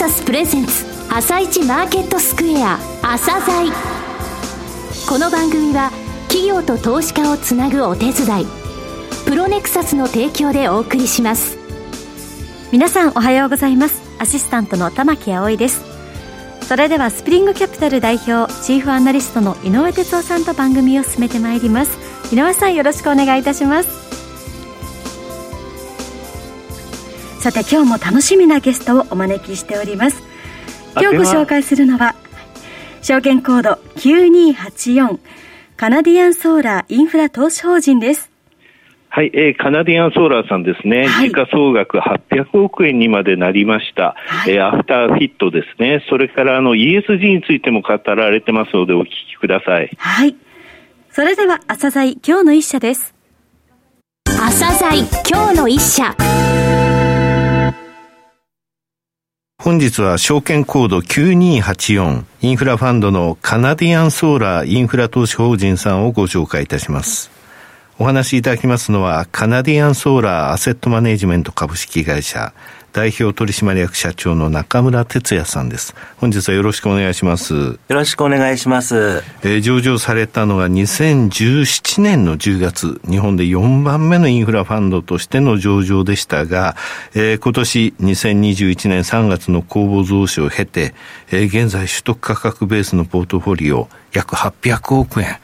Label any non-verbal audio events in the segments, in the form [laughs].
サスプレゼンツ朝一マーケットスクエア朝鮮。この番組は企業と投資家をつなぐお手伝いプロネクサスの提供でお送りします。皆さんおはようございます。アシスタントの玉木葵です。それではスプリングキャピタル代表チーフアナリストの井上哲夫さんと番組を進めてまいります。井上さんよろしくお願いいたします。さて今日も楽しみなゲストをお招きしております今日ご紹介するのは証券コード9284カナディアンソーラーインフラ投資法人ですはい、えー、カナディアンソーラーさんですね、はい、時価総額800億円にまでなりました、はい、えー、アフターフィットですね、それからあの ESG についても語られてますので、お聞きください。はい。それでは、朝鮮今日の一社です。朝鮮今日の一社。本日は証券コード9284インフラファンドのカナディアンソーラーインフラ投資法人さんをご紹介いたします。お話しいただきますのは、カナディアンソーラーアセットマネジメント株式会社、代表取締役社長の中村哲也さんです。本日はよろしくお願いします。よろしくお願いします。えー、上場されたのが2017年の10月、日本で4番目のインフラファンドとしての上場でしたが、えー、今年2021年3月の公募増資を経て、えー、現在取得価格ベースのポートフォリオ約800億円、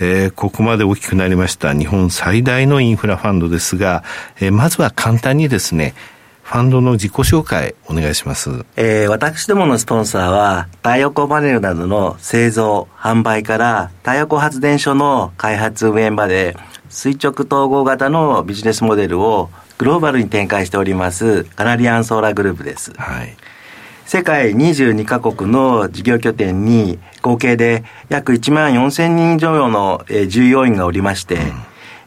えー、ここまで大きくなりました日本最大のインフラファンドですが、えー、まずは簡単にですね、ファンドの自己紹介お願いします。えー、私どものスポンサーは、太陽光パネルなどの製造、販売から太陽光発電所の開発運営まで垂直統合型のビジネスモデルをグローバルに展開しておりますカナリアンソーラーグループです。はい。世界22カ国の事業拠点に合計で約1万4000人以上の従業員がおりまして、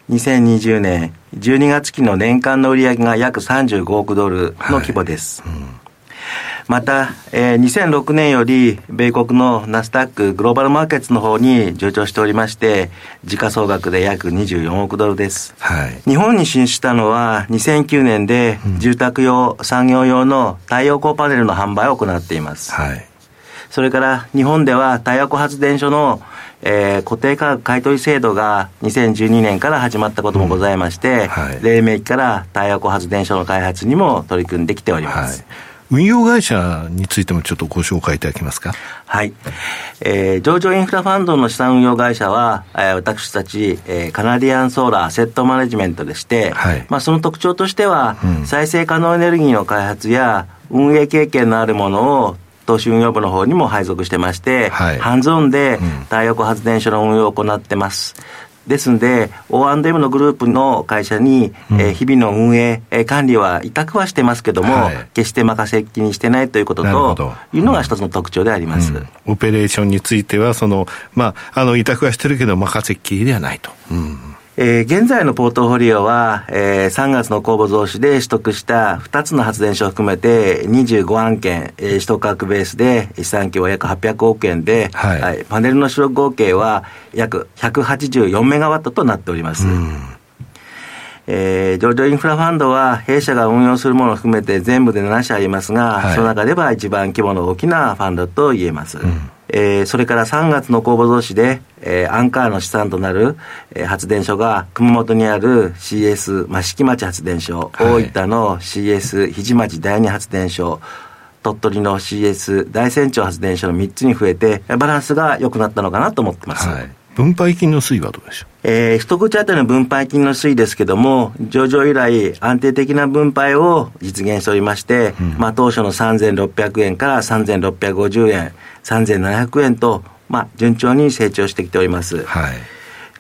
うん、2020年12月期の年間の売上が約35億ドルの規模です。はい。うんまた、えー、2006年より米国のナスダックグローバルマーケッツの方に上場しておりまして、時価総額で約24億ドルです。はい、日本に進出したのは2009年で住宅用、産業用の太陽光パネルの販売を行っています。はい、それから日本では太陽光発電所のえー、固定価格買取制度が2012年から始まったこともございまして、うんはい、黎明期から太陽光発電所の開発にも取り組んできております。はい運用会社についてもちょっとご紹介いただけますか？はい。えー、上場インフラファンドの資産運用会社は、えー、私たち、えー、カナディアンソーラーアセットマネジメントでして、はい、まあその特徴としては、うん、再生可能エネルギーの開発や運営経験のあるものを投資運用部の方にも配属してまして、はい、ハンズオンで太陽光発電所の運用を行ってます。ですんで、O&M のグループの会社に、うん、えー、日々の運営、えー、管理は委託はしてますけども、はい、決して任せっきにしてないということと、いうのが一つの特徴であります、うん、オペレーションについては、その、まあ、あの、委託はしてるけど、任せっきりではないと。うんえー、現在のポートフォリオは、えー、3月の公募増資で取得した2つの発電所を含めて25案件、えー、取得価格ベースで資産規模約800億円で、はい、はい、パネルの出力合計は約184メガワットとなっております。えー、上場インフラファンドは弊社が運用するものを含めて全部で7社ありますが、はい、その中では一番規模の大きなファンドと言えます。うんえー、それから3月の公募増資で、えー、アンカーの資産となる、えー、発電所が熊本にある CS 益城町発電所、はい、大分の CS 肘町第二発電所、鳥取の CS 大山町発電所の3つに増えて、バランスが良くなったのかなと思ってます。はい分配金の推移はどうでしょう？えー、一口当たりの分配金の推移ですけども、上場以来安定的な分配を実現しておりまして、うん、まあ当初の3600円から3650円、3700円と、まあ、順調に成長してきております。はい。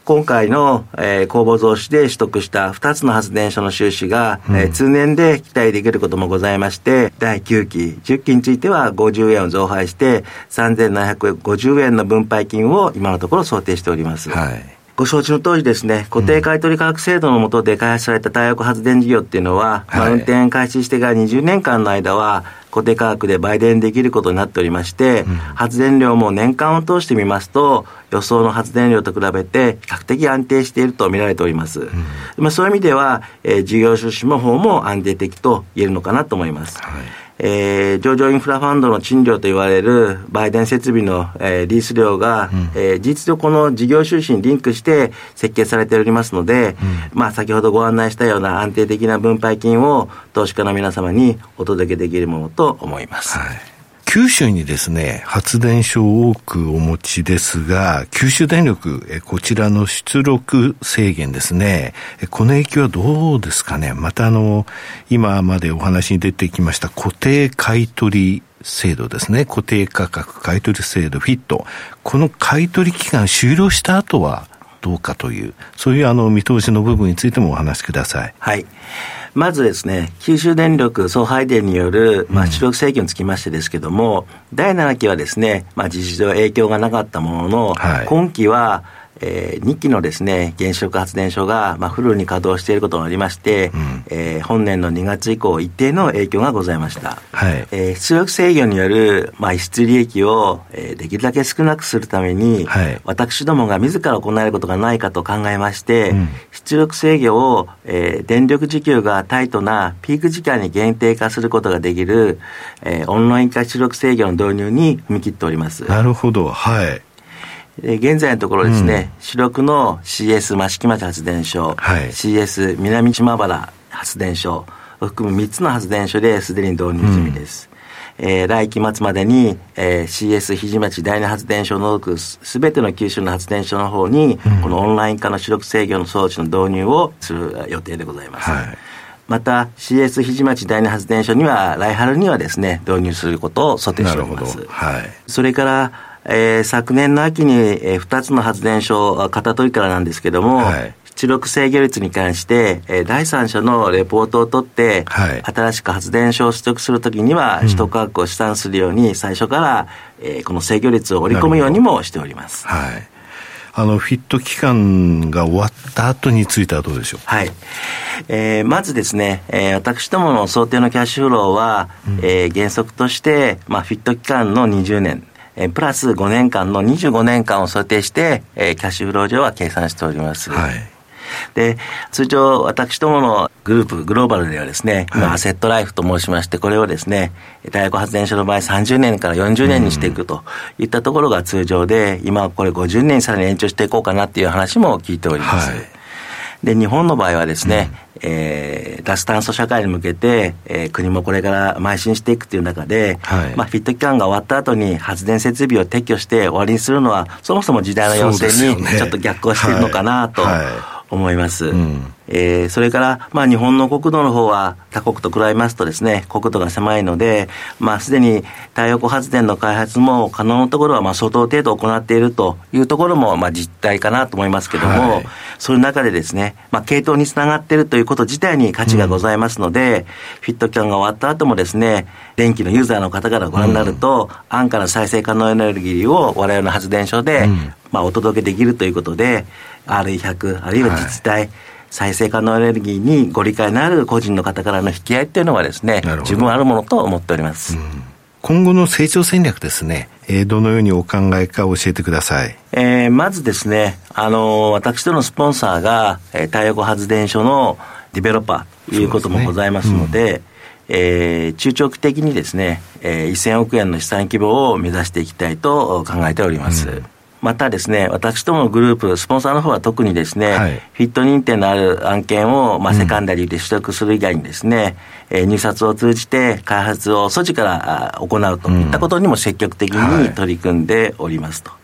今回の、えー、公募増資で取得した2つの発電所の収支が、うん、えー、通年で期待できることもございまして、第9期、10期については50円を増配して、3750円の分配金を今のところ想定しております。はい。ご承知の通りですね、固定買取価格制度の下で開発された太陽光発電事業っていうのは、はい、まあ、運転開始してから20年間の間は、固定価格で売電できることになっておりまして、うん、発電量も年間を通してみますと、予想の発電量と比べて比較的安定していると見られております。うん、まあ、そういう意味では、えー、事業収支も方も安定的と言えるのかなと思います。はいえー、上場インフラファンドの賃料と言われる売電設備の、えー、リース料が、うん、えー、実とこの事業収支にリンクして設計されておりますので、うん、まあ先ほどご案内したような安定的な分配金を投資家の皆様にお届けできるものと思います。はい九州にですね、発電所を多くお持ちですが、九州電力、こちらの出力制限ですね、この影響はどうですかね？またあの、今までお話に出てきました固定買取制度ですね。固定価格買取制度フィット。この買取期間終了した後はどうかという、そういうあの見通しの部分についてもお話しください。はい。まずですね、九州電力送配電による、まあ、出力制御につきましてですけども、うん、第7期はですね、まあ、事実上影響がなかったものの、はい、今期は、えー、2基のですね、原子力発電所が、まあ、フルに稼働していることがありまして、うん、えー、本年の2月以降、一定の影響がございました。はい。えー、出力制御による、まあ、逸失利益を、えー、できるだけ少なくするために、はい、私どもが自ら行えることがないかと考えまして、うん、出力制御を、えー、電力需給がタイトなピーク時間に限定化することができる、えー、オンライン化出力制御の導入に踏み切っております。なるほど。はい。現在のところですね、うん、主力の CS 益城町発電所、はい、CS 南島原発電所を含む3つの発電所ですでに導入済みです。うん、えー、来期末までに、えー、CS 日町第二発電所を除くすべての九州の発電所の方に、うん、このオンライン化の主力制御の装置の導入をする予定でございます。はい。また CS 日町第二発電所には来春にはですね導入することを想定しております。はい、それからえー、昨年の秋に、えー、2つの発電所、片取りからなんですけども、はい、出力制御率に関して、えー、第三者のレポートを取って、はい、新しく発電所を取得するときには、取得価格を試算するように、最初から、えー、この制御率を織り込むようにもしております。はい。あの、フィット期間が終わった後についてはどうでしょう？はい。えー、まずですね、えー、私どもの想定のキャッシュフローは、うん、えー、原則として、まあ、フィット期間の20年、えー、プラス5年間の25年間を想定して、えー、キャッシュフロー上は計算しております。はい。で、通常私どものグループ、グローバルではですね、はい、アセットライフと申しまして、これをですね、太陽光発電所の場合30年から40年にしていくといったところが通常で、今はこれ50年さらに延長していこうかなっていう話も聞いております。はいで、日本の場合はですね、うん、えー、脱炭素社会に向けて、えー、国もこれから邁進していくという中で、はい、まあ、フィット期間が終わった後に発電設備を撤去して終わりにするのは、そもそも時代の要請にちょっと逆行しているのかなと。思います。うん、えー、それから、まあ、日本の国土の方は他国と比べますとですね、国土が狭いので、まあ、すでに太陽光発電の開発も可能なところは、まあ、相当程度行っているというところも、まあ、実態かなと思いますけども、はい、そういう中でですね、まあ、系統につながっているということ自体に価値がございますので、うん、フィット期間が終わった後もですね、電気のユーザーの方からご覧になると、うん、安価な再生可能エネルギーを我々の発電所で、うん、まあ、お届けできるということで、RE100、あるいは自治体、はい再生可能エネルギーにご理解のある個人の方からの引き合いっていうのはですね、十分あるものと思っております。うん、今後の成長戦略ですね、えー、どのようにお考えか教えてください。えー、まずですね、あのー、私どのスポンサーが、えー、太陽光発電所のディベロッパーということもございますので、で、ねうん、えー、中長期的にですね、えー、1000億円の資産規模を目指していきたいと考えております。うんまたですね、私どものグループ、スポンサーの方は特にですね、はい、フィット認定のある案件を、まあ、セカンダリーで取得する以外にですね、うん、えー、入札を通じて開発を措置から行うといったことにも積極的に取り組んでおりますと。は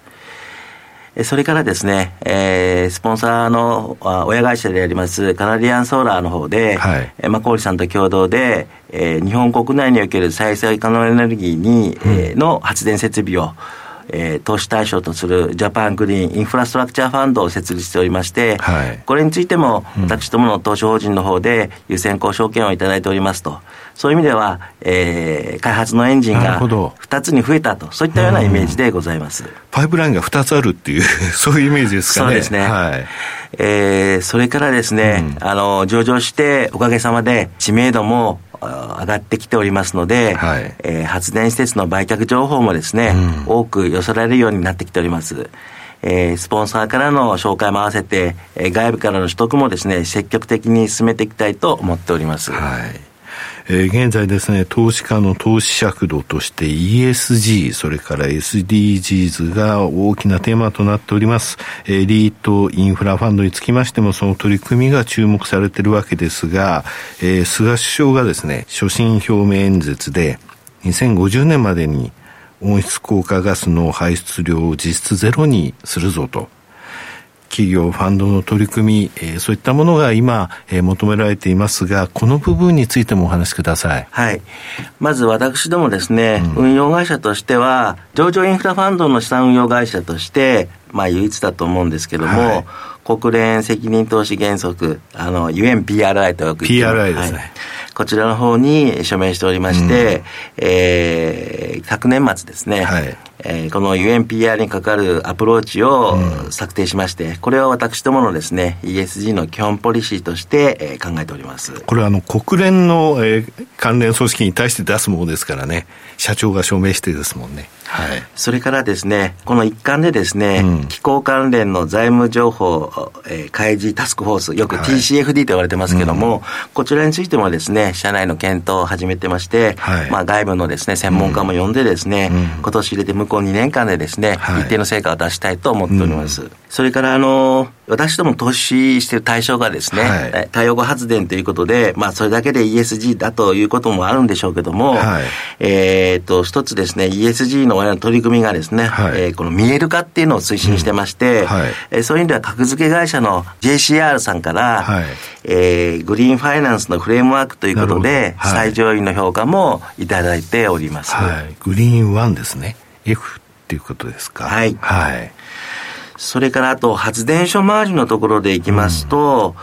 い、それからですね、えー、スポンサーの親会社でありますカナディアンソーラーの方で、はい、えー、まあ、小売さんと共同で、えー、日本国内における再生可能エネルギーに、うん、えー、の発電設備を、えー、投資対象とするジャパングリーンインフラストラクチャーファンドを設立しておりまして、はい、これについても、私どもの投資法人の方で優先交渉権をいただいておりますと。そういう意味では、えー、開発のエンジンが2つに増えたと、そういったようなイメージでございます。パイプラインが2つあるっていう [laughs] そういうイメージですかね。そうですね。はい。えー、それからですね、うん、あの、上場して、おかげさまで知名度も上がってきておりますので、はい、えー、発電施設の売却情報もですね、うん、多く寄せられるようになってきております。えー、スポンサーからの紹介も合わせて、えー、外部からの取得もですね、積極的に進めていきたいと思っております。はいえー、現在ですね、投資家の投資尺度として ESG、それから SDGs が大きなテーマとなっております。え、リートインフラファンドにつきましてもその取り組みが注目されているわけですが、えー、菅首相がですね、所信表明演説で2050年までに温室効果ガスの排出量を実質ゼロにするぞと企業、ファンドの取り組み、えー、そういったものが今、えー、求められていますが、この部分についてもお話しください。はい。まず私どもですね、うん、運用会社としては、上場インフラファンドの資産運用会社として、まあ唯一だと思うんですけども、はい国連責任投資原則、あの、UNPRI とよく言って PRI ですね、はい。こちらの方に署名しておりまして、うん、えー、昨年末ですね、はい、えー、この UNPR にかかるアプローチを策定しまして、これを私どものですね、ESG の基本ポリシーとして、えー、考えております。これはあの、国連の、えー、関連組織に対して出すものですからね、社長が署名してですもんね。はい。それからですね、この一環でですね、うん、気候関連の財務情報、えー、開示タスクフォース、よく TCFD と言われてますけども、はいうん、こちらについてもですね、社内の検討を始めてまして、はい、まあ外部のですね、専門家も呼んでですね、うん、今年入れて向こう2年間でですね、はい、一定の成果を出したいと思っております。それからあの、私ども投資している対象がですね、はい、太陽光発電ということで、まあそれだけで ESG だということもあるんでしょうけども、はい、えっと、一つですね、ESG のの取り組みがですね、はい、えー、この見える化っていうのを推進してまして、うん。はい、えー、そういう意味では格付け会社の JCR さんから、はい、えー、グリーンファイナンスのフレームワークということで、はい、最上位の評価もいただいております。はい、グリーン1ですね。F っていうことですか？はい。はい。それからあと発電所周りのところでいきますと、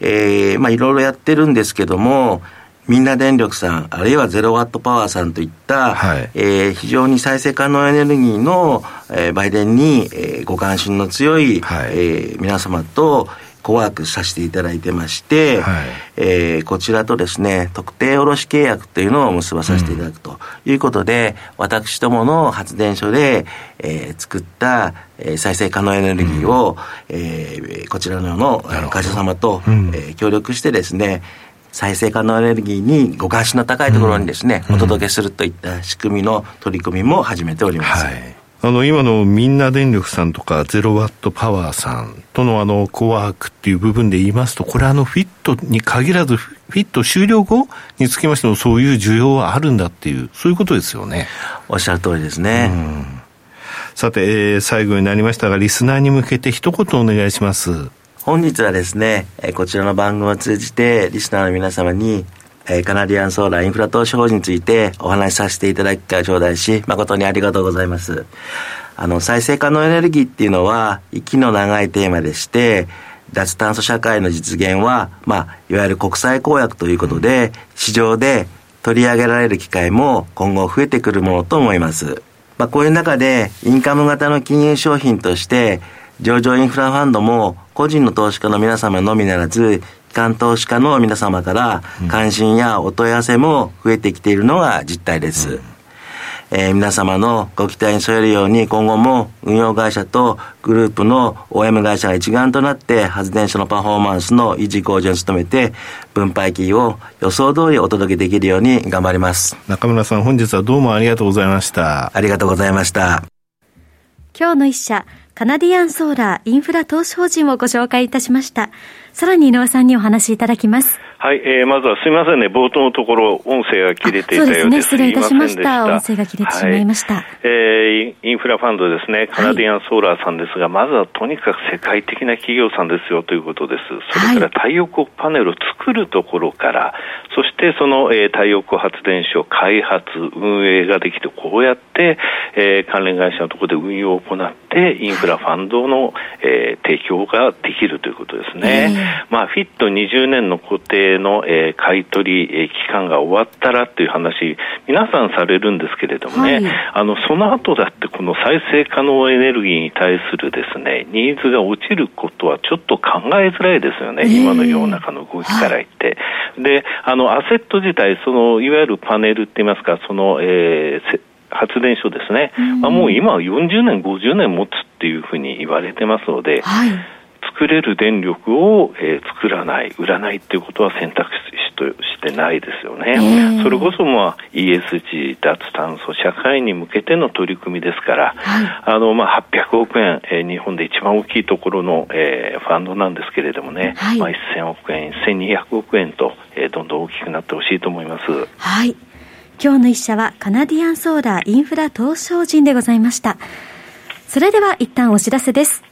うん、えー、まあいろいろやってるんですけども、みんな電力さん、あるいはゼロワットパワーさんといった、はい、えー、非常に再生可能エネルギーの、えー、売電に、えー、ご関心の強い、はい、えー、皆様と、コワークさせていただいてまして、はい、えー、こちらとですね、特定卸契約というのを結ばさせていただくということで、うん、私どもの発電所で、えー、作った、えー、再生可能エネルギーを、うん、えー、こちらのような会社様と、うん、えー、協力してですね、再生可能エネルギーにご関心の高いところにですね、うん、お届けするといった仕組みの取り組みも始めております。はいあの、今のみんな電力さんとかゼロワットパワーさんとのあの、コワークっていう部分で言いますと、これあの、フィットに限らず、フィット終了後につきましてもそういう需要はあるんだっていう、そういうことですよね。おっしゃる通りですね。さて、えー、最後になりましたが、リスナーに向けて一言お願いします。本日はですね、こちらの番組を通じて、リスナーの皆様に、カナディアンソーラーインフラ投資法についてお話しさせていただき会頂戴し、誠にありがとうございます。あの、再生可能エネルギーっていうのは、息の長いテーマでして、脱炭素社会の実現は、まあ、いわゆる国際公約ということで、市場で取り上げられる機会も今後増えてくるものと思います。まあ、こういう中で、インカム型の金融商品として、上場インフラファンドも個人の投資家の皆様のみならず、機関投資家の皆様から関心やお問い合わせも増えてきているのが実態です。うん、えー、皆様のご期待に添えるように今後も運用会社とグループの OM 会社が一丸となって発電所のパフォーマンスの維持向上に努めて分配金を予想通りお届けできるように頑張ります。中村さん本日はどうもありがとうございました。ありがとうございました。今日の一社カナディアンソーラーインフラ投資法人をご紹介いたしました。さらに井上さんにお話しいただきます。はい、えー、まずはすみませんね、冒頭のところ、音声が切れていたようです。そうですね、失礼いたしました。音声が切れてしまいました。はい、えー、インフラファンドですね、カナディアンソーラーさんですが、はい、まずはとにかく世界的な企業さんですよということです。それから太陽光パネルを作るところから、てその、えー、太陽光発電所開発、運営ができて、こうやって、えー、関連会社のところで運用を行って、インフラファンドの、えー、提供ができるということですね。えー、まあ、フィット20年の固定の、えー、買い取り、えー、期間が終わったらっていう話、皆さんされるんですけれどもね、はい、あの、その後だってこの再生可能エネルギーに対するですね、ニーズが落ちることはちょっと考えづらいですよね、えー、今の世の中の動きから言って。はい、で、あの、焦セット自体、そのいわゆるパネルって言いますか、その、えー、発電所ですね、うん、まあ、もう今は40年、50年持つっていうふうに言われてますので、はい作れる電力を、えー、作らない、売らないっていうことは選択肢としてないですよね。えー、それこそ、まあ、ESG、脱炭素、社会に向けての取り組みですから、はい、あの、まあ、800億円、えー、日本で一番大きいところの、えー、ファンドなんですけれどもね、はい、まあ、1000億円、1200億円と、えー、どんどん大きくなってほしいと思います。はい。今日の一社はカナディアンソーラーインフラ投資法人でございました。それでは一旦お知らせです。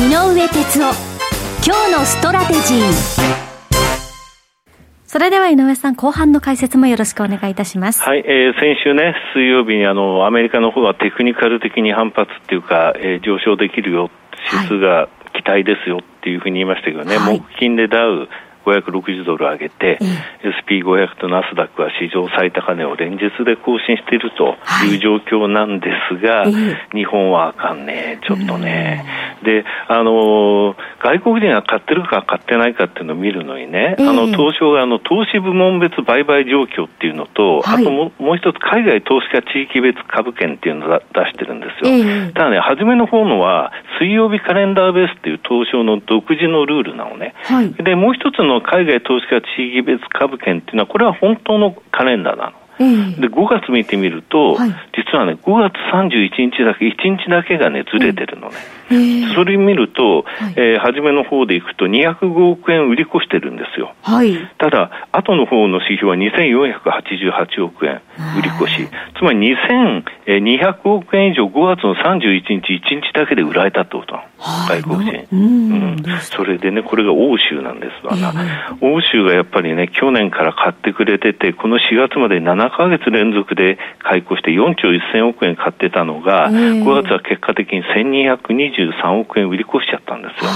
井上哲夫。今日のストラテジー。それでは井上さん、後半の解説もよろしくお願いいたします。はい、えー、先週ね、水曜日にあの、アメリカの方はテクニカル的に反発っていうか、えー、上昇できるよ、指数が期待ですよっていうふうに言いましたけどね、はい、木金でダウ、560ドル上げて、SP500 とナスダックは史上最高値を連日で更新しているという状況なんですが、はい、日本はあかんね、ちょっとね。で、あの、外国人が買ってるか買ってないかっていうのを見るのにね、あの、東証があの、投資部門別売買状況っていうのと、はい、あとももう一つ海外投資家地域別株券っていうのを出してるんですよ。ただね、初めの方のは、水曜日カレンダーベースっていう東証の独自のルールなのね。はい、で、もう一つの海外投資家地域別株券っていうのは、これは本当のカレンダーなの。で5月見てみると、はい、実はね、5月31日だけ、1日だけがね、ずれてるのね。それ見ると、はい、えー、初めの方でいくと205億円売り越してるんですよ。はい、ただ、後の方の指標は2488億円売り越し。つまり2200億円以上5月の31日、1日だけで売られたってこと。外国人、うん、それでね、これが欧州なんです。わな、欧州がやっぱりね、去年から買ってくれてて、この4月まで7か月連続で買い越して4兆1000億円買ってたのが、5月は結果的に1223億円売り越しちゃったんですよ。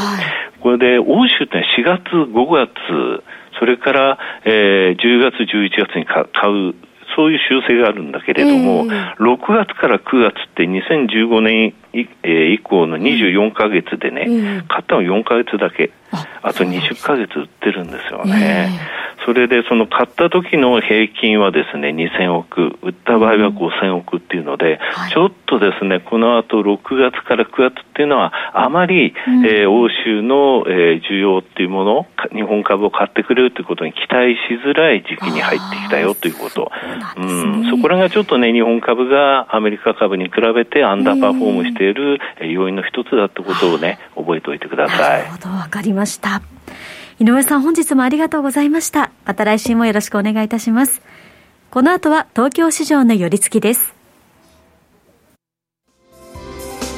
これで欧州って4月、5月、それから、えー、10月、11月に買うそういう習性があるんだけれども、えー、6月から9月って2015年以降の24か月でね、えー、買ったの4か月だけ、あと20か月売ってるんですよね。えーそれでその買った時の平均はですね2000億。売った場合は5000億っていうので、はい、ちょっとですねこの後6月から9月っていうのはあまり、うん、えー、欧州の、えー、需要っていうもの日本株を買ってくれるということに期待しづらい時期に入ってきたよということ。そうん、そこらがちょっとね日本株がアメリカ株に比べてアンダーパフォームしている要因の一つだってことをね覚えておいてください。なるほどわかりました井上さん本日もありがとうございました。また来週もよろしくお願いいたします。この後は東京市場の寄り付きです。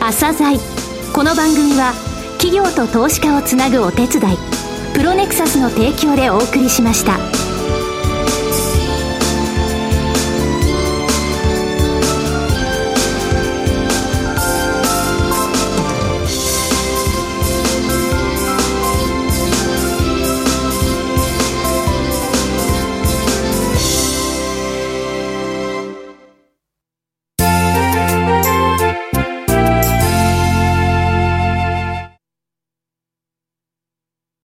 朝鮮この番組は企業と投資家をつなぐお手伝いプロネクサスの提供でお送りしました。